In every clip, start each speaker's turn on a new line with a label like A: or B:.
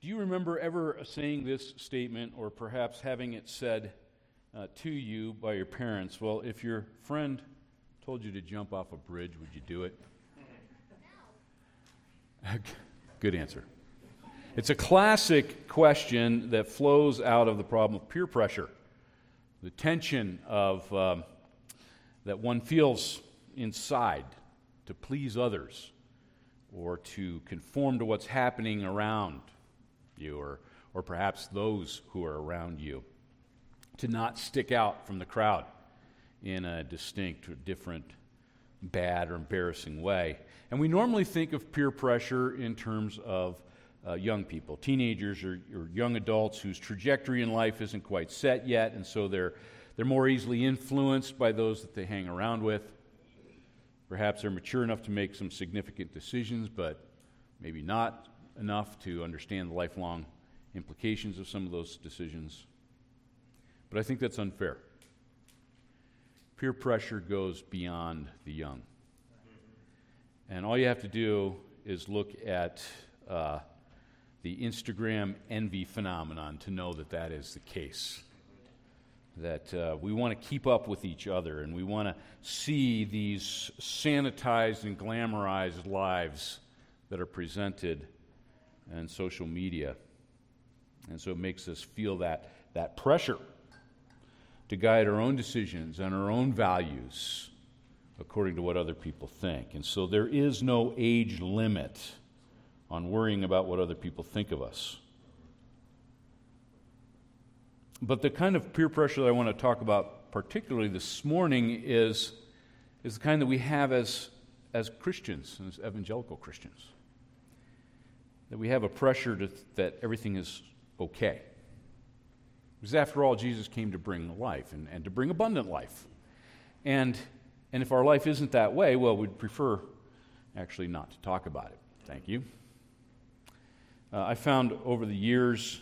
A: Do you remember ever saying this statement or perhaps having it said uh, to you by your parents? Well, if your friend told you to jump off a bridge, would you do it? Good answer. It's a classic question that flows out of the problem of peer pressure, the tension of um, that one feels inside to please others or to conform to what's happening around you or, or perhaps those who are around you, to not stick out from the crowd in a distinct or different, bad or embarrassing way. And we normally think of peer pressure in terms of uh, young people, teenagers or, or, young adults whose trajectory in life isn't quite set yet, and so they're, they're more easily influenced by those that they hang around with. Perhaps they're mature enough to make some significant decisions, but maybe not enough to understand the lifelong implications of some of those decisions. But I think that's unfair. Peer pressure goes beyond the young. And all you have to do is look at uh, the Instagram envy phenomenon to know that that is the case. That uh, we want to keep up with each other and we want to see these sanitized and glamorized lives that are presented in social media. And so it makes us feel that, that pressure to guide our own decisions and our own values according to what other people think. And so there is no age limit on worrying about what other people think of us. But the kind of peer pressure that I want to talk about particularly this morning is, is the kind that we have as, as Christians, as evangelical Christians. That we have a pressure to, that everything is okay. Because after all, Jesus came to bring life and, and to bring abundant life. And, and if our life isn't that way, well, we'd prefer actually not to talk about it. Thank you. Uh, I found over the years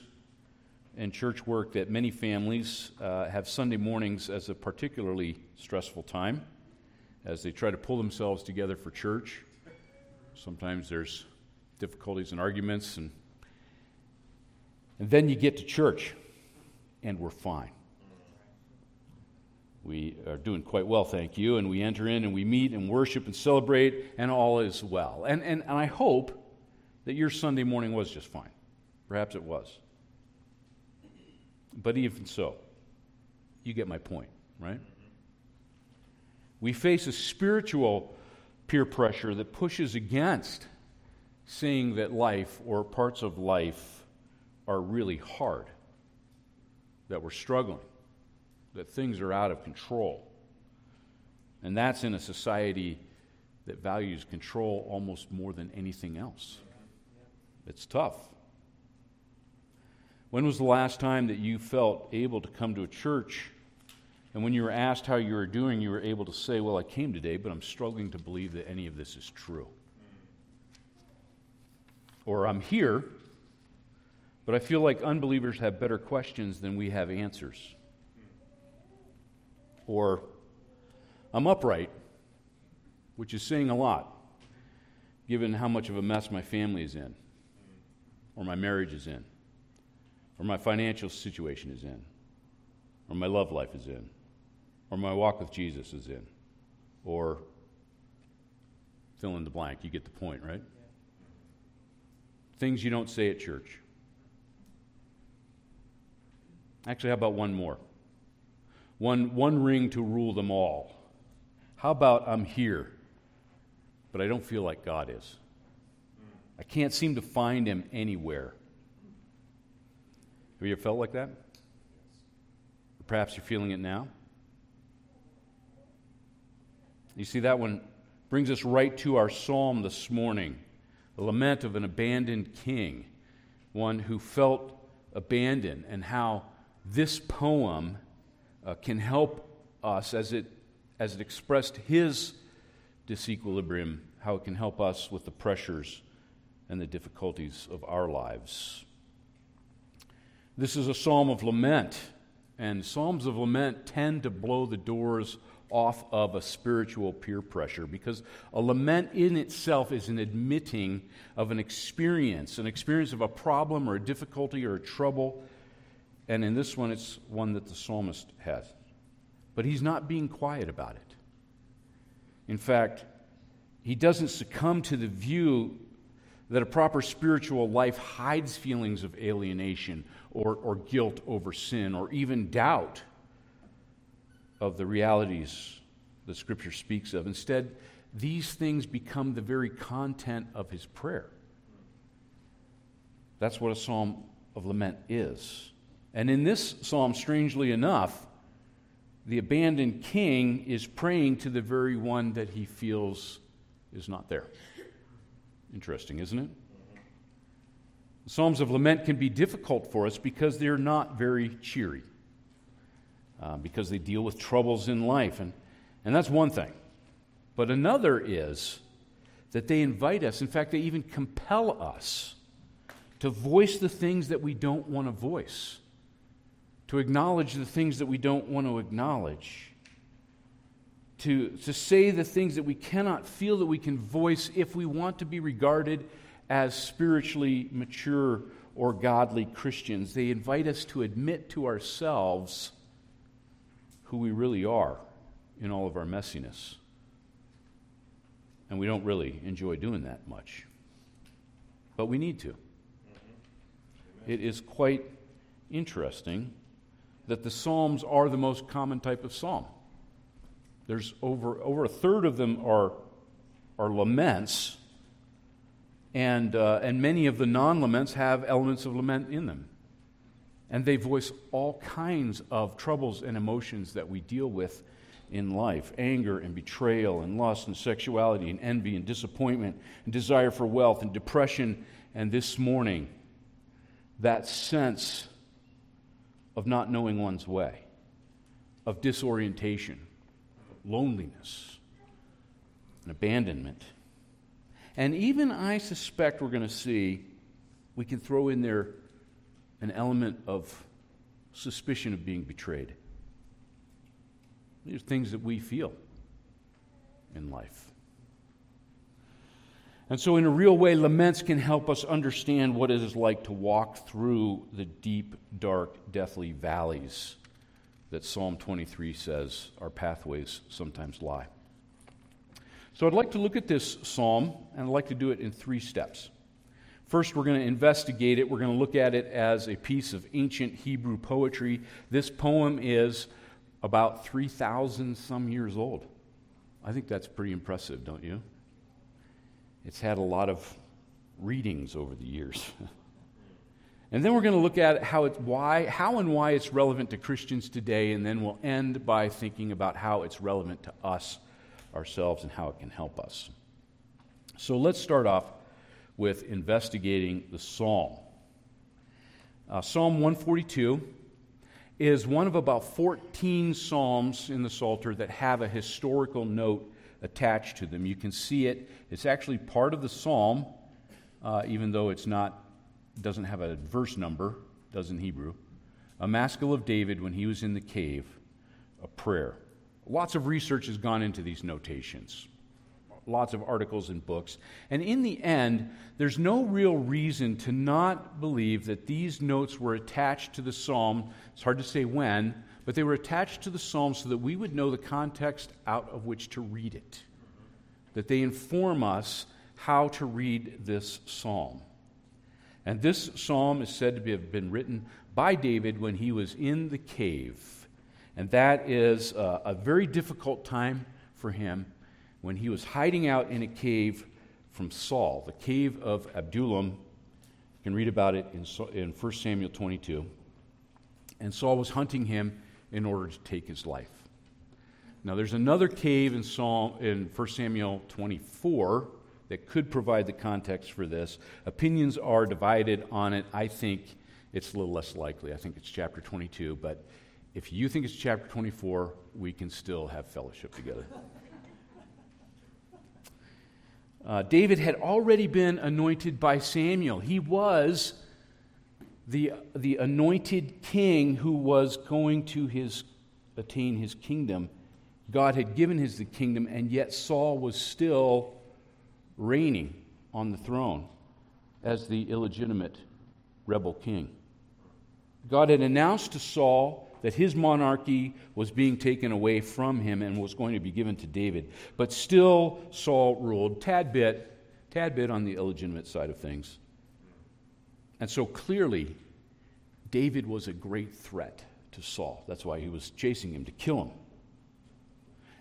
A: in church work that many families uh, have Sunday mornings as a particularly stressful time as they try to pull themselves together for church. Sometimes there's difficulties and arguments, and, and then you get to church, and we're fine. We are doing quite well, thank you, and we enter in and we meet and worship and celebrate, and all is well. And, and, and I hope that your Sunday morning was just fine. Perhaps it was. But even so, you get my point, right? We face a spiritual peer pressure that pushes against seeing that life or parts of life are really hard, that we're struggling, that things are out of control. And that's in a society that values control almost more than anything else. It's tough. When was the last time that you felt able to come to a church and when you were asked how you were doing, you were able to say, Well, I came today, but I'm struggling to believe that any of this is true? Or I'm here, but I feel like unbelievers have better questions than we have answers. Or I'm upright, which is saying a lot, given how much of a mess my family is in or my marriage is in, or my financial situation is in, or my love life is in, or my walk with Jesus is in, or fill in the blank. You get the point, right? Things you don't say at church. Actually, how about one more? One, one ring to rule them all. How about I'm here, but I don't feel like God is? I can't seem to find him anywhere. Have you ever felt like that? Or perhaps you're feeling it now. You see, that one brings us right to our psalm this morning the lament of an abandoned king, one who felt abandoned, and how this poem uh, can help us as it, as it expressed his disequilibrium, how it can help us with the pressures and the difficulties of our lives. This is a psalm of lament, and psalms of lament tend to blow the doors off of a spiritual peer pressure because a lament in itself is an admitting of an experience, an experience of a problem or a difficulty or a trouble. And in this one, it's one that the psalmist has. But he's not being quiet about it. In fact, he doesn't succumb to the view that a proper spiritual life hides feelings of alienation or, or guilt over sin or even doubt of the realities that Scripture speaks of. Instead, these things become the very content of his prayer. That's what a psalm of lament is. And in this psalm, strangely enough, the abandoned king is praying to the very one that he feels is not there. Interesting, isn't it? Psalms of Lament can be difficult for us because they're not very cheery, uh, because they deal with troubles in life. And, and that's one thing. But another is that they invite us, in fact, they even compel us to voice the things that we don't want to voice, to acknowledge the things that we don't want to acknowledge to, to say the things that we cannot feel that we can voice if we want to be regarded as spiritually mature or godly Christians. They invite us to admit to ourselves who we really are in all of our messiness. And we don't really enjoy doing that much. But we need to. It is quite interesting that the Psalms are the most common type of psalm. There's over, over a third of them are, are laments, and, uh, and many of the non laments have elements of lament in them. And they voice all kinds of troubles and emotions that we deal with in life anger and betrayal and lust and sexuality and envy and disappointment and desire for wealth and depression. And this morning, that sense of not knowing one's way, of disorientation, loneliness and abandonment. And even I suspect we're going to see, we can throw in there an element of suspicion of being betrayed. These are things that we feel in life. And so, in a real way, laments can help us understand what it is like to walk through the deep, dark, deathly valleys that Psalm 23 says our pathways sometimes lie. So I'd like to look at this psalm, and I'd like to do it in three steps. First, we're going to investigate it. We're going to look at it as a piece of ancient Hebrew poetry. This poem is about 3,000 some years old. I think that's pretty impressive, don't you? It's had a lot of readings over the years. And then we're going to look at how, it's, why, how and why it's relevant to Christians today, and then we'll end by thinking about how it's relevant to us ourselves and how it can help us. So let's start off with investigating the psalm. Uh, psalm 142 is one of about 14 psalms in the Psalter that have a historical note attached to them. You can see it, it's actually part of the psalm, uh, even though it's not doesn't have a verse number, does in Hebrew. A maskil of David when he was in the cave, a prayer. Lots of research has gone into these notations, lots of articles and books. And in the end, there's no real reason to not believe that these notes were attached to the psalm. It's hard to say when, but they were attached to the psalm so that we would know the context out of which to read it, that they inform us how to read this psalm. And this psalm is said to have been written by David when he was in the cave. And that is a, a very difficult time for him when he was hiding out in a cave from Saul, the cave of Adullam. You can read about it in, in 1 Samuel 22. And Saul was hunting him in order to take his life. Now, there's another cave in, Psalm, in 1 Samuel 24 that could provide the context for this. Opinions are divided on it. I think it's a little less likely. I think it's chapter 22, but if you think it's chapter 24, we can still have fellowship together. Uh, David had already been anointed by Samuel. He was the, the anointed king who was going to his, attain his kingdom God had given his the kingdom, and yet Saul was still reigning on the throne as the illegitimate rebel king. God had announced to Saul that his monarchy was being taken away from him and was going to be given to David. But still, Saul ruled, tad bit, tad bit on the illegitimate side of things. And so clearly, David was a great threat to Saul. That's why he was chasing him to kill him.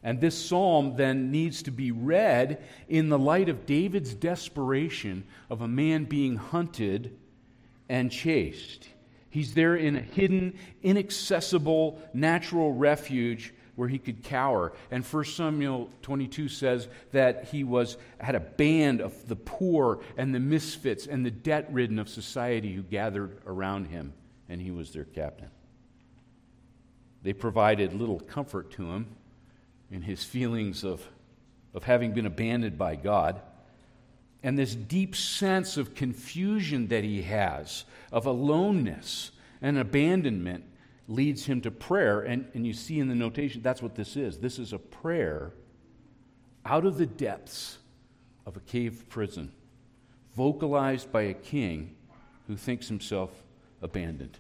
A: And this psalm then needs to be read in the light of David's desperation of a man being hunted and chased. He's there in a hidden, inaccessible, natural refuge where he could cower. And 1 Samuel 22 says that he was had a band of the poor and the misfits and the debt-ridden of society who gathered around him, and he was their captain. They provided little comfort to him in his feelings of, of having been abandoned by God and this deep sense of confusion that he has, of aloneness and abandonment, leads him to prayer. And, and you see in the notation, that's what this is. This is a prayer out of the depths of a cave prison, vocalized by a king who thinks himself abandoned.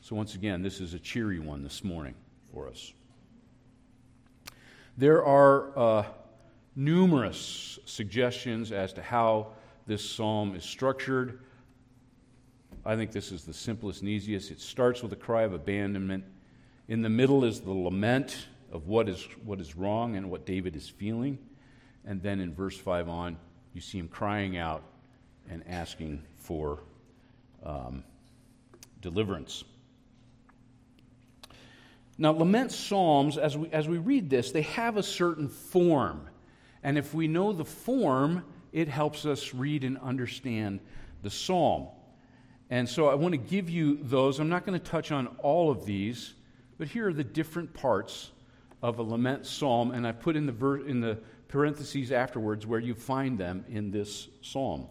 A: So, once again, this is a cheery one this morning for us. There are uh, numerous suggestions as to how this psalm is structured. I think this is the simplest and easiest. It starts with a cry of abandonment. In the middle is the lament of what is, what is wrong and what David is feeling. And then in verse 5 on, you see him crying out and asking for um, deliverance. Now, lament psalms, as we, as we read this, they have a certain form. And if we know the form, it helps us read and understand the psalm. And so I want to give you those. I'm not going to touch on all of these, but here are the different parts of a lament psalm, and I put in the, ver- in the parentheses afterwards where you find them in this psalm.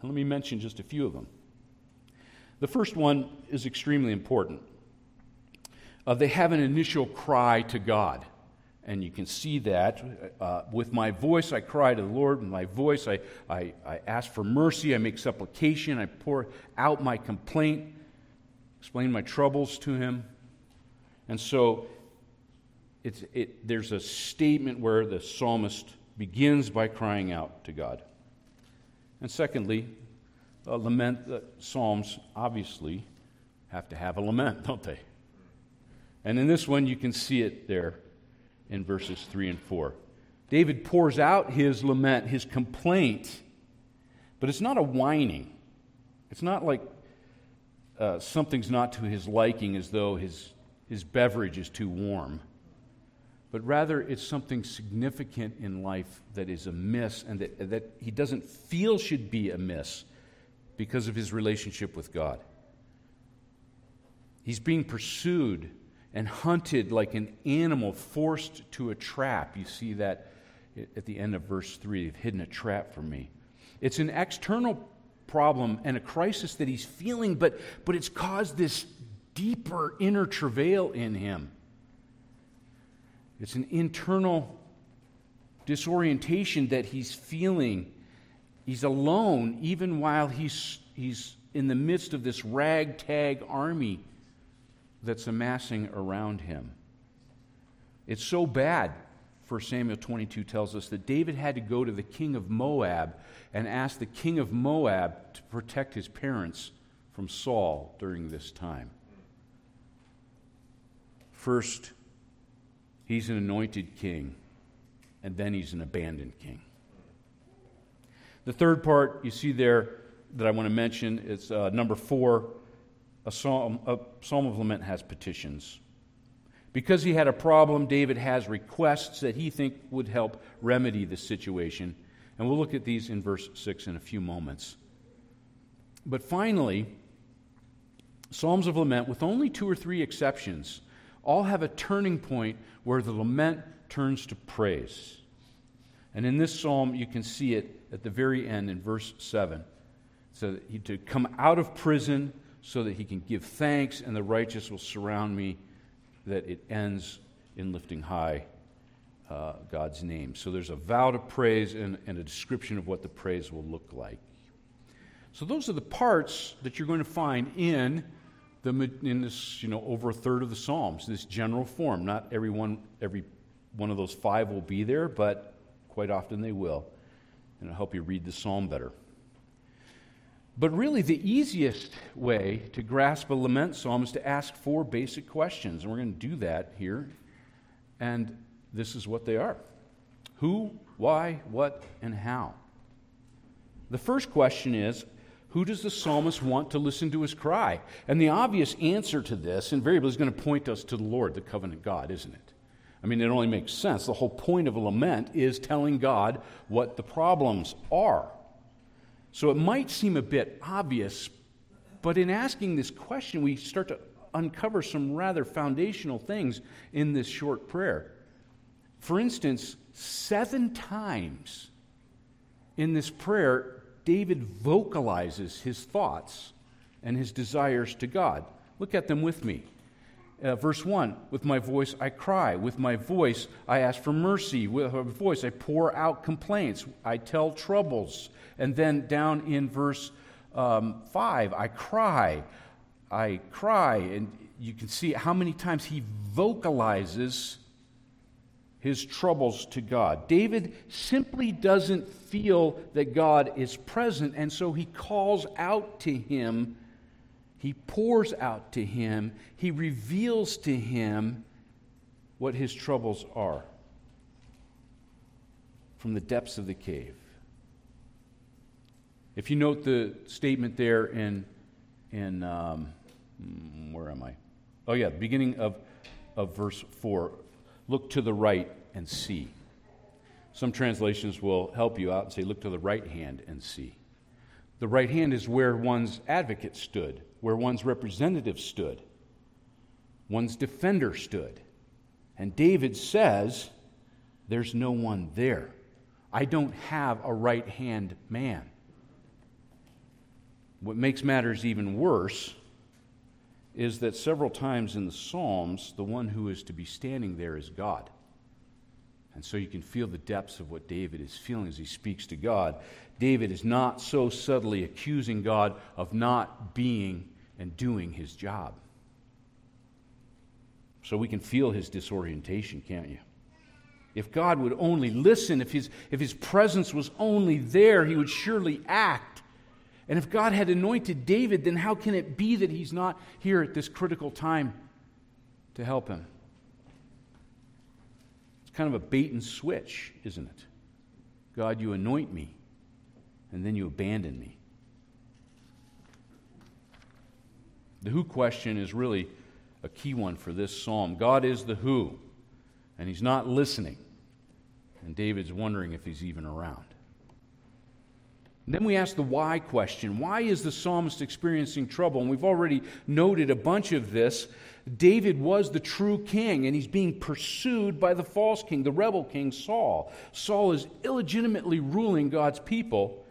A: And let me mention just a few of them. The first one is extremely important. Uh, they have an initial cry to God. And you can see that. Uh, with my voice, I cry to the Lord. With my voice, I, I, I ask for mercy. I make supplication. I pour out my complaint, explain my troubles to Him. And so it's, it, there's a statement where the psalmist begins by crying out to God. And secondly, a lament, the Psalms obviously have to have a lament, don't they? And in this one, you can see it there in verses 3 and 4. David pours out his lament, his complaint, but it's not a whining. It's not like uh, something's not to his liking as though his, his beverage is too warm, but rather it's something significant in life that is amiss and that, that he doesn't feel should be amiss because of his relationship with God. He's being pursued and hunted like an animal forced to a trap. You see that at the end of verse 3. They've hidden a trap for me. It's an external problem and a crisis that he's feeling, but, but it's caused this deeper inner travail in him. It's an internal disorientation that he's feeling. He's alone even while he's, he's in the midst of this ragtag army that's amassing around him. It's so bad, 1 Samuel 22 tells us, that David had to go to the king of Moab and ask the king of Moab to protect his parents from Saul during this time. First, he's an anointed king, and then he's an abandoned king. The third part you see there that I want to mention is uh, number four a psalm, a psalm of lament has petitions. Because he had a problem, David has requests that he think would help remedy the situation. And we'll look at these in verse 6 in a few moments. But finally, Psalms of Lament, with only two or three exceptions, all have a turning point where the lament turns to praise. And in this psalm, you can see it at the very end in verse 7. So he, to come out of prison so that he can give thanks and the righteous will surround me, that it ends in lifting high uh, God's name. So there's a vow to praise and, and a description of what the praise will look like. So those are the parts that you're going to find in the in this you know over a third of the Psalms. This general form. Not every one every one of those five will be there, but quite often they will, and it'll help you read the psalm better. But really, the easiest way to grasp a lament psalm is to ask four basic questions, and we're going to do that here. And this is what they are Who, why, what, and how. The first question is Who does the psalmist want to listen to his cry? And the obvious answer to this invariably is going to point us to the Lord, the covenant God, isn't it? I mean, it only makes sense. The whole point of a lament is telling God what the problems are. So it might seem a bit obvious, but in asking this question, we start to uncover some rather foundational things in this short prayer. For instance, seven times in this prayer, David vocalizes his thoughts and his desires to God. Look at them with me. Uh, verse 1 With my voice I cry. With my voice I ask for mercy. With my voice I pour out complaints. I tell troubles. And then down in verse um, 5, I cry. I cry. And you can see how many times he vocalizes his troubles to God. David simply doesn't feel that God is present, and so he calls out to him. He pours out to him. He reveals to him what his troubles are from the depths of the cave. If you note the statement there in, in um, hmm, where am I? Oh, yeah, beginning of, of verse 4. Look to the right and see. Some translations will help you out and say, Look to the right hand and see. The right hand is where one's advocate stood, where one's representative stood, one's defender stood. And David says, There's no one there. I don't have a right hand man. What makes matters even worse is that several times in the Psalms, the one who is to be standing there is God. And so you can feel the depths of what David is feeling as he speaks to God. David is not so subtly accusing God of not being and doing his job. So we can feel his disorientation, can't you? If God would only listen, if his, if his presence was only there, he would surely act. And if God had anointed David, then how can it be that he's not here at this critical time to help him? It's kind of a bait and switch, isn't it? God, you anoint me, and then you abandon me. The who question is really a key one for this psalm. God is the who, and he's not listening. And David's wondering if he's even around. And then we ask the why question. Why is the psalmist experiencing trouble? And we've already noted a bunch of this. David was the true king, and he's being pursued by the false king, the rebel king Saul. Saul is illegitimately ruling God's people,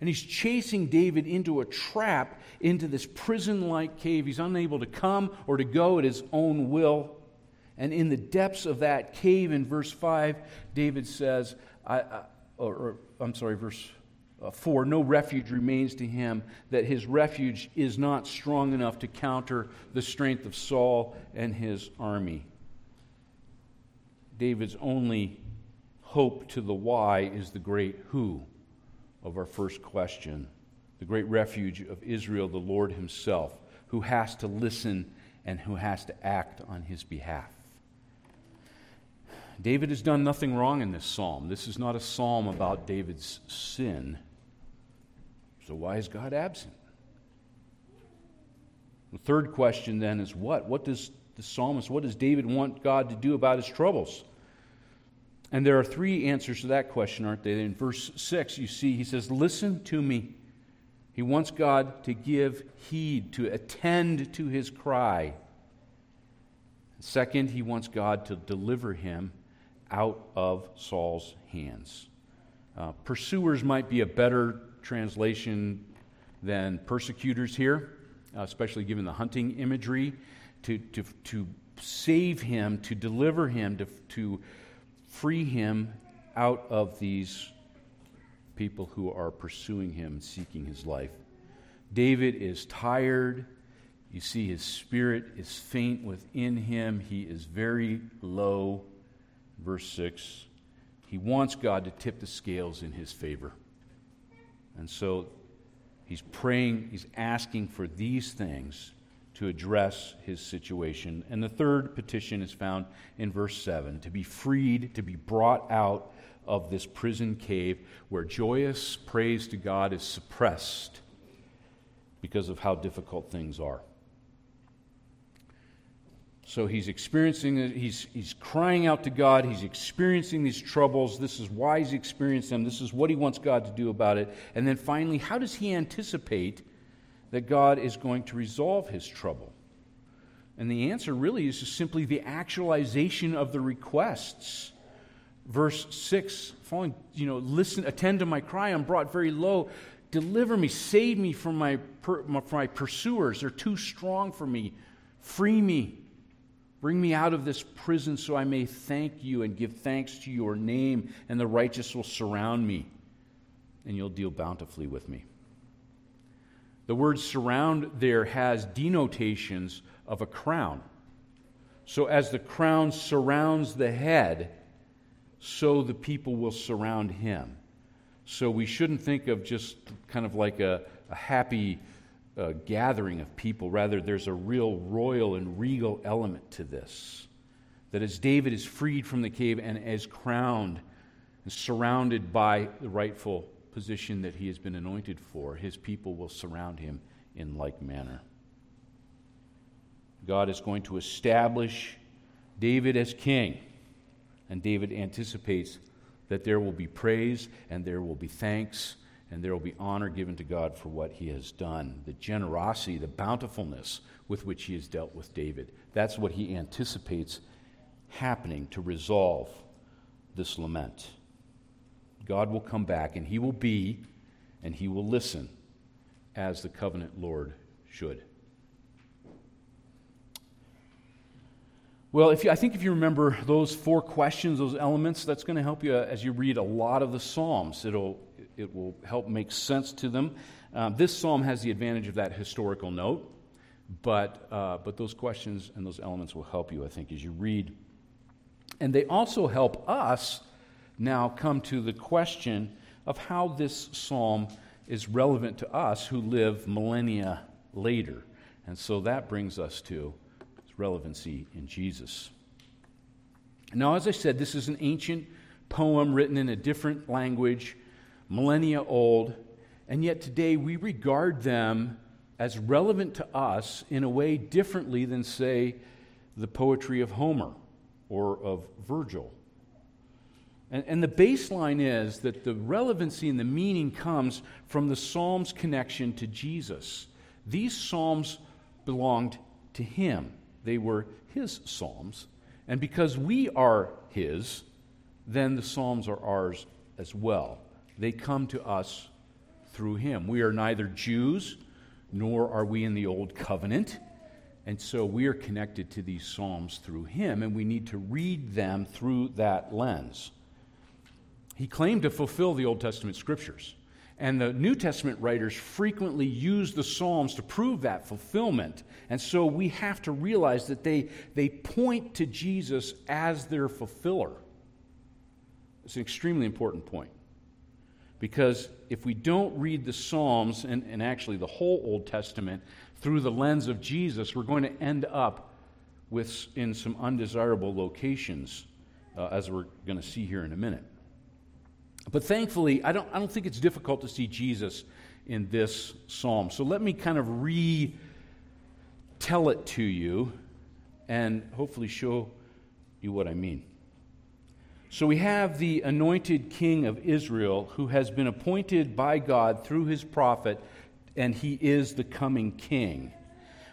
A: and he's chasing David into a trap, into this prison like cave. He's unable to come or to go at his own will. And in the depths of that cave, in verse 5, David says, I, I or, or I'm sorry, verse uh, for no refuge remains to him, that his refuge is not strong enough to counter the strength of Saul and his army. David's only hope to the why is the great who of our first question. The great refuge of Israel, the Lord Himself, who has to listen and who has to act on His behalf. David has done nothing wrong in this psalm. This is not a psalm about David's sin. So, why is God absent? The third question then is what? What does the psalmist, what does David want God to do about his troubles? And there are three answers to that question, aren't there? In verse 6, you see, he says, Listen to me. He wants God to give heed, to attend to his cry. Second, he wants God to deliver him out of Saul's hands. Uh, pursuers might be a better translation than persecutors here, uh, especially given the hunting imagery, to, to, to save him, to deliver him, to, to free him out of these people who are pursuing him seeking his life. David is tired. You see, his spirit is faint within him. He is very low. Verse 6. He wants God to tip the scales in his favor. And so he's praying, he's asking for these things to address his situation. And the third petition is found in verse 7 to be freed, to be brought out of this prison cave where joyous praise to God is suppressed because of how difficult things are. So he's experiencing. He's, he's crying out to God. He's experiencing these troubles. This is why he's experienced them. This is what he wants God to do about it. And then finally, how does he anticipate that God is going to resolve his trouble? And the answer really is simply the actualization of the requests. Verse 6, following, you know, listen, attend to my cry. I'm brought very low. Deliver me, save me from my, from my pursuers. They're too strong for me. Free me. Bring me out of this prison so I may thank you and give thanks to your name, and the righteous will surround me, and you'll deal bountifully with me. The word surround there has denotations of a crown. So, as the crown surrounds the head, so the people will surround him. So, we shouldn't think of just kind of like a, a happy uh, gathering of people. Rather, there's a real royal and regal element to this. That as David is freed from the cave and as crowned and surrounded by the rightful position that he has been anointed for, his people will surround him in like manner. God is going to establish David as king, and David anticipates that there will be praise and there will be thanks and there will be honor given to God for what he has done. The generosity, the bountifulness with which he has dealt with David. That's what he anticipates happening to resolve this lament. God will come back and he will be and he will listen as the covenant Lord should. Well, if you, I think if you remember those four questions, those elements, that's going to help you as you read a lot of the Psalms. It'll, it will help make sense to them. Um, this psalm has the advantage of that historical note, but, uh, but those questions and those elements will help you, I think, as you read. And they also help us now come to the question of how this psalm is relevant to us who live millennia later. And so that brings us to its relevancy in Jesus. Now, as I said, this is an ancient poem written in a different language, millennia old, and yet today we regard them as relevant to us in a way differently than, say, the poetry of Homer or of Virgil and, and the baseline is that the relevancy and the meaning comes from the Psalms' connection to Jesus. These Psalms belonged to Him, they were His Psalms. And because we are His, then the Psalms are ours as well. They come to us through Him. We are neither Jews nor are we in the Old Covenant. And so we are connected to these Psalms through Him, and we need to read them through that lens. He claimed to fulfill the Old Testament scriptures. And the New Testament writers frequently use the Psalms to prove that fulfillment. And so we have to realize that they, they point to Jesus as their fulfiller. It's an extremely important point. Because if we don't read the Psalms, and, and actually the whole Old Testament, through the lens of Jesus, we're going to end up with, in some undesirable locations, uh, as we're going to see here in a minute. But thankfully, I don't, I don't think it's difficult to see Jesus in this psalm. So let me kind of re tell it to you and hopefully show you what I mean. So we have the anointed king of Israel who has been appointed by God through his prophet, and he is the coming king.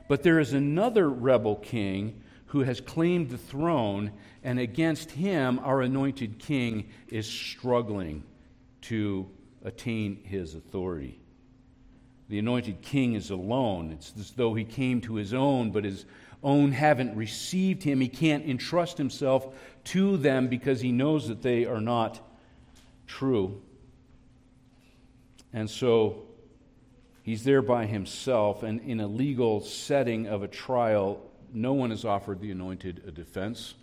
A: But there is another rebel king who has claimed the throne, and against him, our anointed king is struggling to attain his authority. The anointed king is alone. It's as though he came to his own, but his own haven't received him. He can't entrust himself to them because he knows that they are not true. And so he's there by himself, and in a legal setting of a trial, no one has offered the anointed a defense.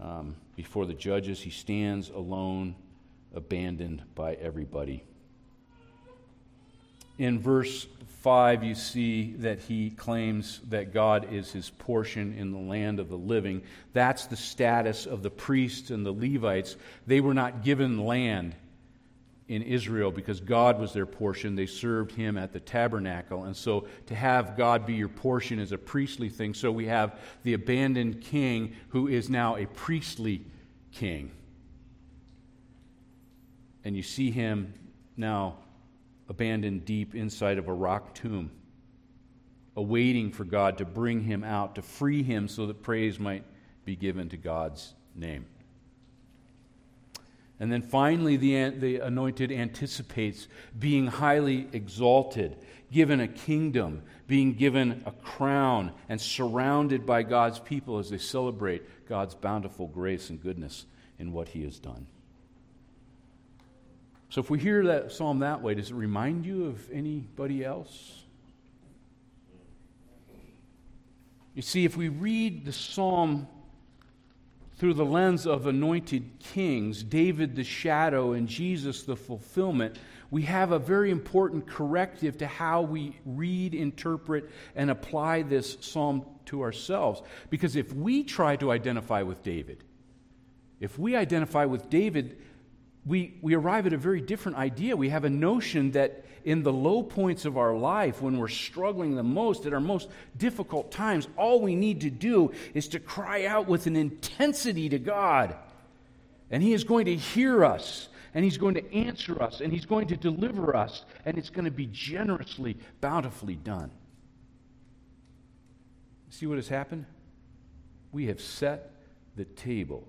A: Um, before the judges, he stands alone, abandoned by everybody. In verse 5, you see that he claims that God is his portion in the land of the living. That's the status of the priests and the Levites. They were not given land in Israel because God was their portion. They served him at the tabernacle. And so to have God be your portion is a priestly thing. So we have the abandoned king who is now a priestly king. And you see him now abandoned deep inside of a rock tomb, awaiting for God to bring him out, to free him so that praise might be given to God's name. And then finally, the, the anointed anticipates being highly exalted, given a kingdom, being given a crown, and surrounded by God's people as they celebrate God's bountiful grace and goodness in what he has done. So, if we hear that psalm that way, does it remind you of anybody else? You see, if we read the psalm through the lens of anointed kings, David the shadow and Jesus the fulfillment, we have a very important corrective to how we read, interpret, and apply this psalm to ourselves. Because if we try to identify with David, if we identify with David, we, we arrive at a very different idea. We have a notion that in the low points of our life, when we're struggling the most, at our most difficult times, all we need to do is to cry out with an intensity to God. And He is going to hear us, and He's going to answer us, and He's going to deliver us, and it's going to be generously, bountifully done. See what has happened? We have set the table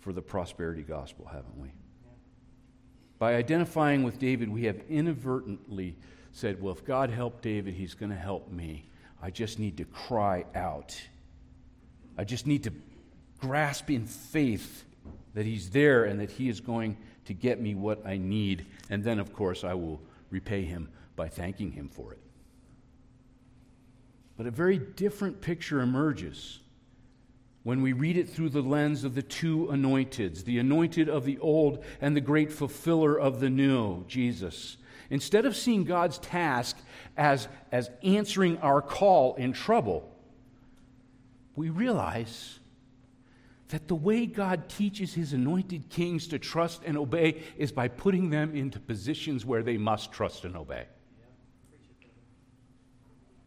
A: for the prosperity gospel, haven't we? By identifying with David, we have inadvertently said, well, if God helped David, he's going to help me. I just need to cry out. I just need to grasp in faith that he's there and that he is going to get me what I need. And then, of course, I will repay him by thanking him for it. But a very different picture emerges when we read it through the lens of the two anointeds, the anointed of the old and the great fulfiller of the new, Jesus. Instead of seeing God's task as, as answering our call in trouble, we realize that the way God teaches his anointed kings to trust and obey is by putting them into positions where they must trust and obey.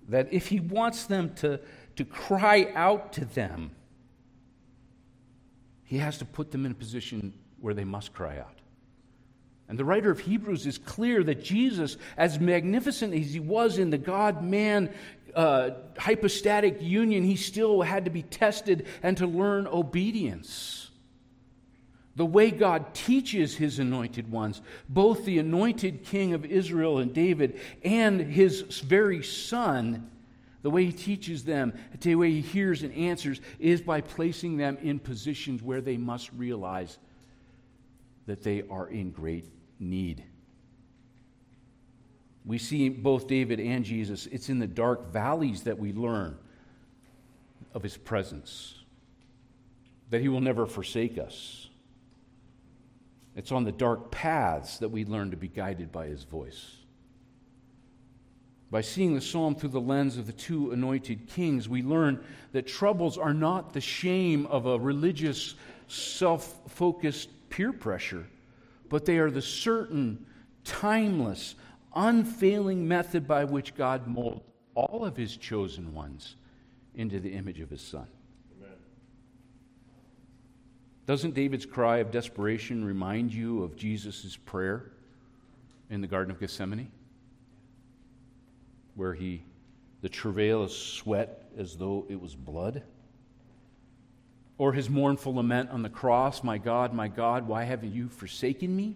A: That if he wants them to, to cry out to them, he has to put them in a position where they must cry out. And the writer of Hebrews is clear that Jesus, as magnificent as he was in the God man uh, hypostatic union, he still had to be tested and to learn obedience. The way God teaches his anointed ones, both the anointed king of Israel and David and his very son, the way he teaches them, the way he hears and answers, is by placing them in positions where they must realize that they are in great need. We see both David and Jesus, it's in the dark valleys that we learn of his presence, that he will never forsake us. It's on the dark paths that we learn to be guided by his voice. By seeing the psalm through the lens of the two anointed kings, we learn that troubles are not the shame of a religious, self focused peer pressure, but they are the certain, timeless, unfailing method by which God molds all of his chosen ones into the image of his Son. Amen. Doesn't David's cry of desperation remind you of Jesus' prayer in the Garden of Gethsemane? Where he, the travail is sweat as though it was blood? Or his mournful lament on the cross, My God, my God, why haven't you forsaken me?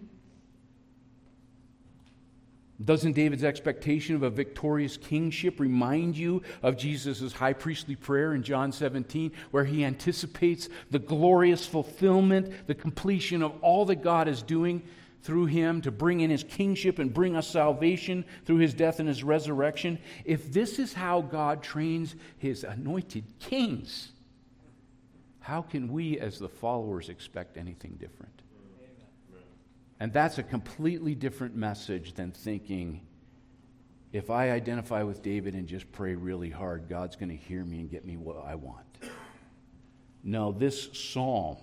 A: Doesn't David's expectation of a victorious kingship remind you of Jesus' high priestly prayer in John 17, where he anticipates the glorious fulfillment, the completion of all that God is doing through him to bring in his kingship and bring us salvation through his death and his resurrection? If this is how God trains his anointed kings, how can we as the followers expect anything different? And that's a completely different message than thinking if I identify with David and just pray really hard, God's going to hear me and get me what I want. No, this psalm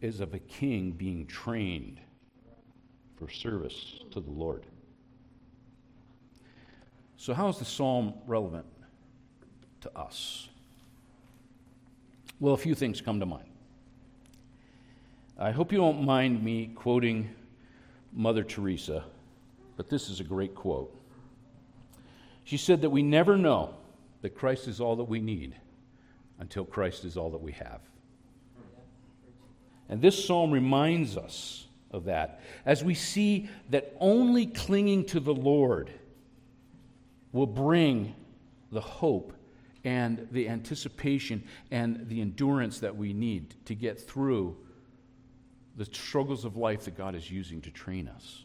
A: is of a king being trained for service to the Lord. So, how is the psalm relevant to us? Well, a few things come to mind. I hope you don't mind me quoting Mother Teresa, but this is a great quote. She said that we never know that Christ is all that we need until Christ is all that we have. And this psalm reminds us of that as we see that only clinging to the Lord will bring the hope and the anticipation and the endurance that we need to get through the struggles of life that God is using to train us.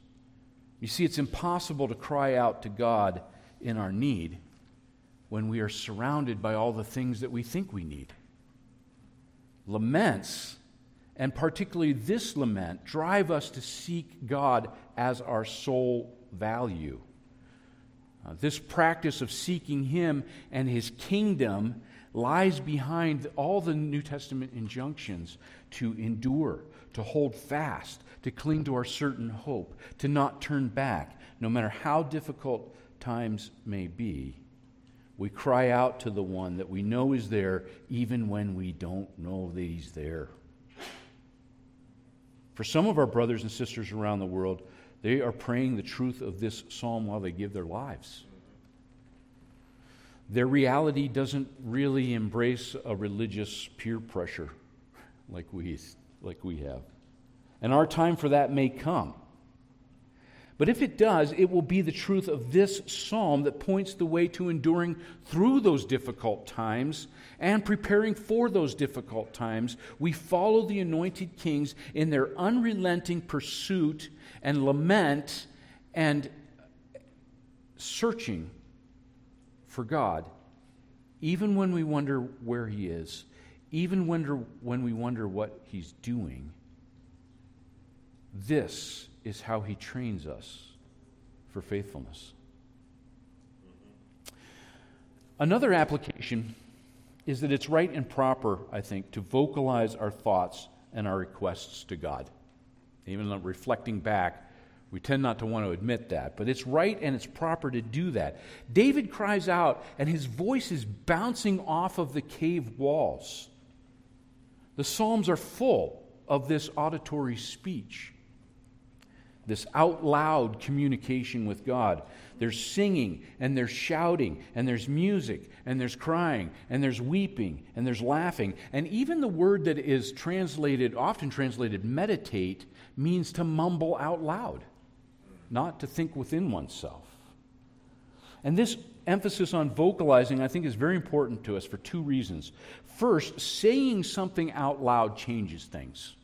A: You see, it's impossible to cry out to God in our need when we are surrounded by all the things that we think we need. Laments, and particularly this lament, drive us to seek God as our sole value. Uh, this practice of seeking Him and His kingdom lies behind all the New Testament injunctions to endure, to hold fast, to cling to our certain hope, to not turn back, no matter how difficult times may be. We cry out to the one that we know is there, even when we don't know that he's there. For some of our brothers and sisters around the world, they are praying the truth of this psalm while they give their lives. Their reality doesn't really embrace a religious peer pressure like we like we have. And our time for that may come. But if it does, it will be the truth of this psalm that points the way to enduring through those difficult times and preparing for those difficult times. We follow the anointed kings in their unrelenting pursuit and lament and searching for God, even when we wonder where He is even when we wonder what he's doing, this is how he trains us for faithfulness. Another application is that it's right and proper, I think, to vocalize our thoughts and our requests to God. Even reflecting back, we tend not to want to admit that, but it's right and it's proper to do that. David cries out, and his voice is bouncing off of the cave walls. The Psalms are full of this auditory speech, this out loud communication with God. There's singing, and there's shouting, and there's music, and there's crying, and there's weeping, and there's laughing. And even the word that is translated, often translated meditate, means to mumble out loud, not to think within oneself. And this emphasis on vocalizing, I think, is very important to us for two reasons. First, saying something out loud changes things.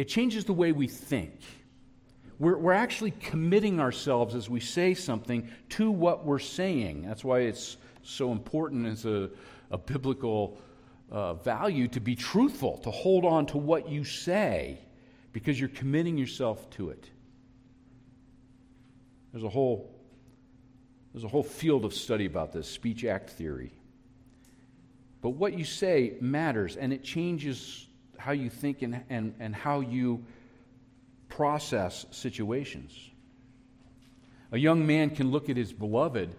A: It changes the way we think. We're, we're actually committing ourselves as we say something to what we're saying. That's why it's so important as a, a biblical uh, value to be truthful, to hold on to what you say, because you're committing yourself to it. There's a whole there's a whole field of study about this, speech act theory. But what you say matters, and it changes how you think and, and, and how you process situations. A young man can look at his beloved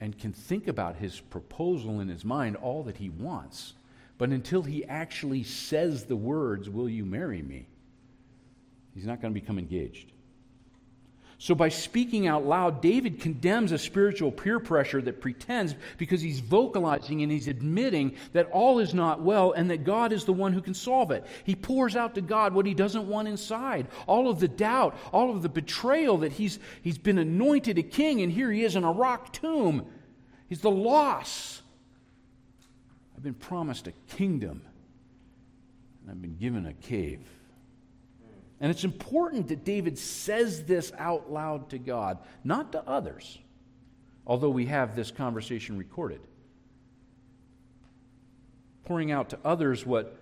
A: and can think about his proposal in his mind, all that he wants. But until he actually says the words, Will you marry me? he's not going to become engaged. So, by speaking out loud, David condemns a spiritual peer pressure that pretends because he's vocalizing and he's admitting that all is not well and that God is the one who can solve it. He pours out to God what he doesn't want inside all of the doubt, all of the betrayal that he's, he's been anointed a king, and here he is in a rock tomb. He's the loss. I've been promised a kingdom, and I've been given a cave. And it's important that David says this out loud to God, not to others, although we have this conversation recorded. Pouring out to others what,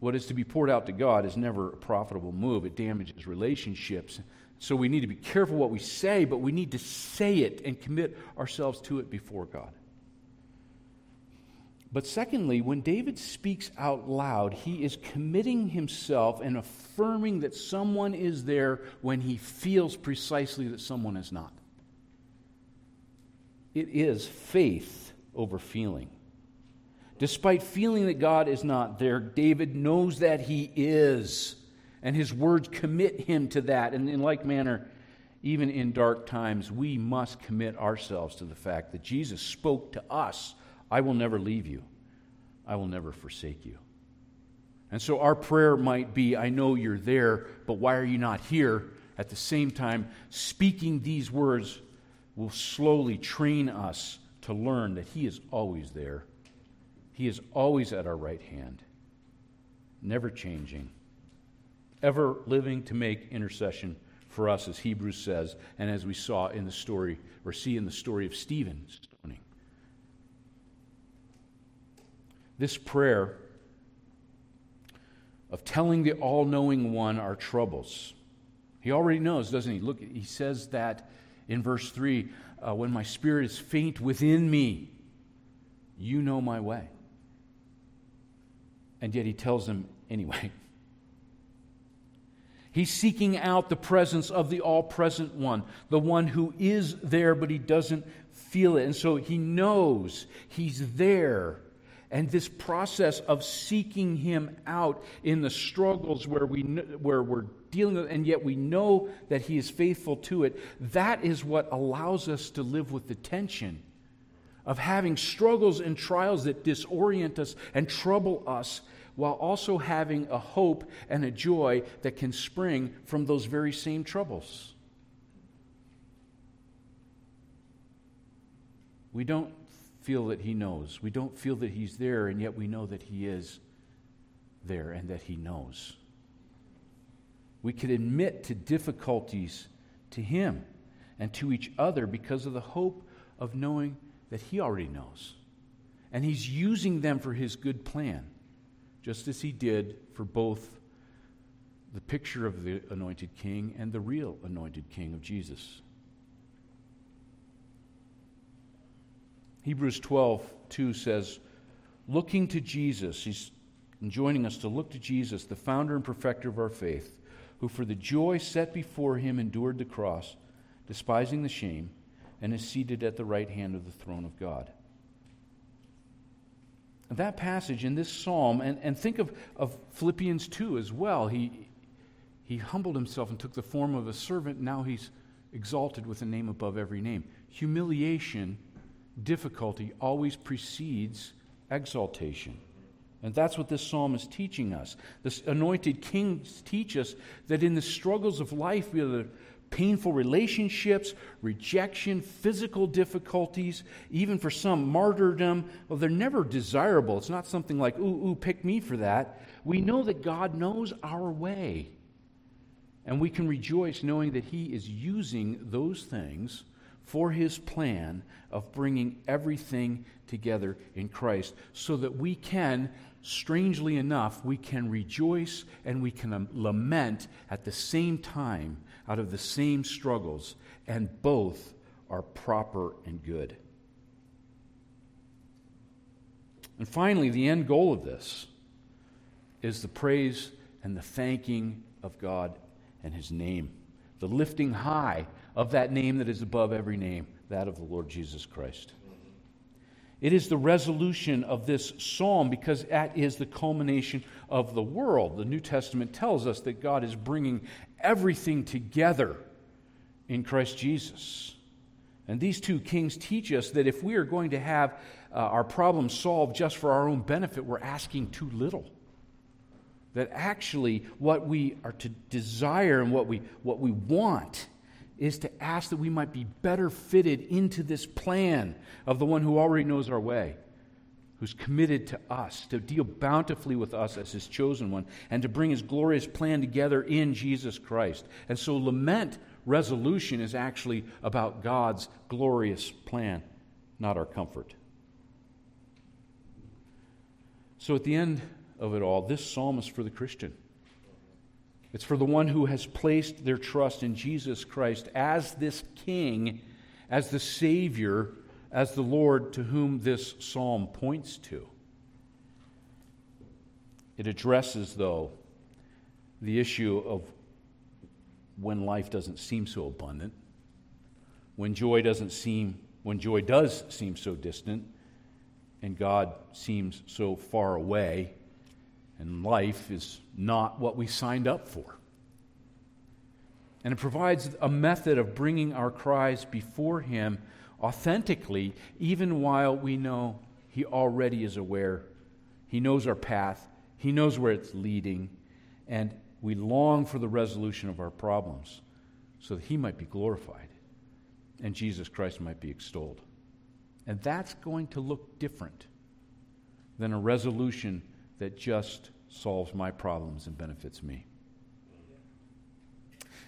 A: what is to be poured out to God is never a profitable move. It damages relationships. So we need to be careful what we say, but we need to say it and commit ourselves to it before God. But secondly, when David speaks out loud, he is committing himself and affirming that someone is there when he feels precisely that someone is not. It is faith over feeling. Despite feeling that God is not there, David knows that he is, and his words commit him to that. And in like manner, even in dark times, we must commit ourselves to the fact that Jesus spoke to us I will never leave you, I will never forsake you. And so our prayer might be I know you're there, but why are you not here? At the same time, speaking these words will slowly train us to learn that He is always there. He is always at our right hand, never changing, ever living to make intercession for us, as Hebrews says, and as we saw in the story, or see in the story of Stephen This prayer of telling the all knowing one our troubles. He already knows, doesn't he? Look, he says that in verse 3 uh, when my spirit is faint within me, you know my way. And yet he tells them anyway. He's seeking out the presence of the all present one, the one who is there, but he doesn't feel it. And so he knows he's there and this process of seeking him out in the struggles where, we, where we're dealing with, and yet we know that he is faithful to it, that is what allows us to live with the tension of having struggles and trials that disorient us and trouble us while also having a hope and a joy that can spring from those very same troubles. We don't feel that He knows. We don't feel that He's there, and yet we know that He is there and that He knows. We can admit to difficulties to Him and to each other because of the hope of knowing that He already knows. And He's using them for His good plan, just as He did for both the picture of the anointed king and the real anointed king of Jesus. Hebrews 12, 2 says, looking to Jesus, he's enjoining us to look to Jesus, the founder and perfecter of our faith, who for the joy set before him endured the cross, despising the shame, and is seated at the right hand of the throne of God. That passage in this psalm, and, and think of, of Philippians 2 as well. He, he humbled himself and took the form of a servant. Now he's exalted with a name above every name. Humiliation difficulty always precedes exaltation. And that's what this psalm is teaching us. This anointed kings teach us that in the struggles of life, whether painful relationships, rejection, physical difficulties, even for some martyrdom, well, they're never desirable. It's not something like, ooh, ooh, pick me for that. We know that God knows our way. And we can rejoice knowing that He is using those things for his plan of bringing everything together in Christ so that we can, strangely enough, we can rejoice and we can lament at the same time out of the same struggles, and both are proper and good. And finally, the end goal of this is the praise and the thanking of God and his name, the lifting high of that name that is above every name, that of the Lord Jesus Christ. It is the resolution of this psalm because that is the culmination of the world. The New Testament tells us that God is bringing everything together in Christ Jesus. And these two kings teach us that if we are going to have uh, our problems solved just for our own benefit, we're asking too little. That actually, what we are to desire and what we, what we want is to ask that we might be better fitted into this plan of the one who already knows our way, who's committed to us, to deal bountifully with us as his chosen one, and to bring his glorious plan together in Jesus Christ. And so, lament resolution is actually about God's glorious plan, not our comfort. So, at the end of it all, this psalm is for the Christian. It's for the one who has placed their trust in Jesus Christ as this King, as the Savior, as the Lord to whom this psalm points to. It addresses, though, the issue of when life doesn't seem so abundant, when joy doesn't seem, when joy does seem so distant, and God seems so far away, and life is not what we signed up for. And it provides a method of bringing our cries before Him authentically, even while we know He already is aware. He knows our path, He knows where it's leading, and we long for the resolution of our problems so that He might be glorified and Jesus Christ might be extolled. And that's going to look different than a resolution that just solves my problems and benefits me.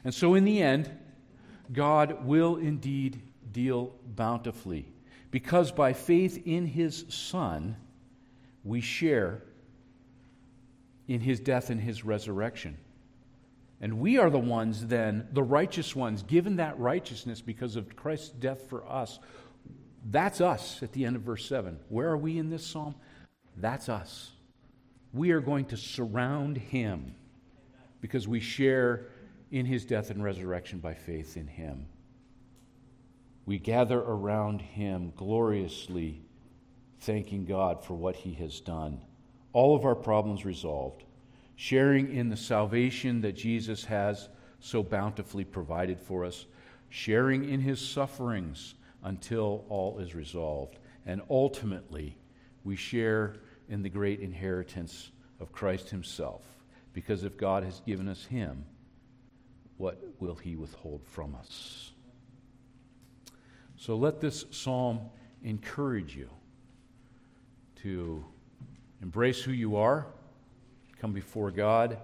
A: And so, in the end, God will indeed deal bountifully because by faith in His Son, we share in His death and His resurrection. And we are the ones, then, the righteous ones, given that righteousness because of Christ's death for us. That's us at the end of verse 7. Where are we in this psalm? That's us. We are going to surround him because we share in his death and resurrection by faith in him. We gather around him gloriously, thanking God for what he has done. All of our problems resolved sharing in the salvation that Jesus has so bountifully provided for us, sharing in his sufferings until all is resolved. And ultimately, we share in the great inheritance of Christ himself. Because if God has given us him, what will he withhold from us? So let this psalm encourage you to embrace who you are come before God,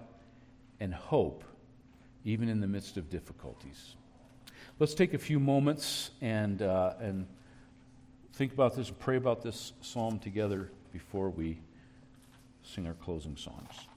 A: and hope, even in the midst of difficulties. Let's take a few moments and, uh, and think about this, pray about this psalm together before we sing our closing songs.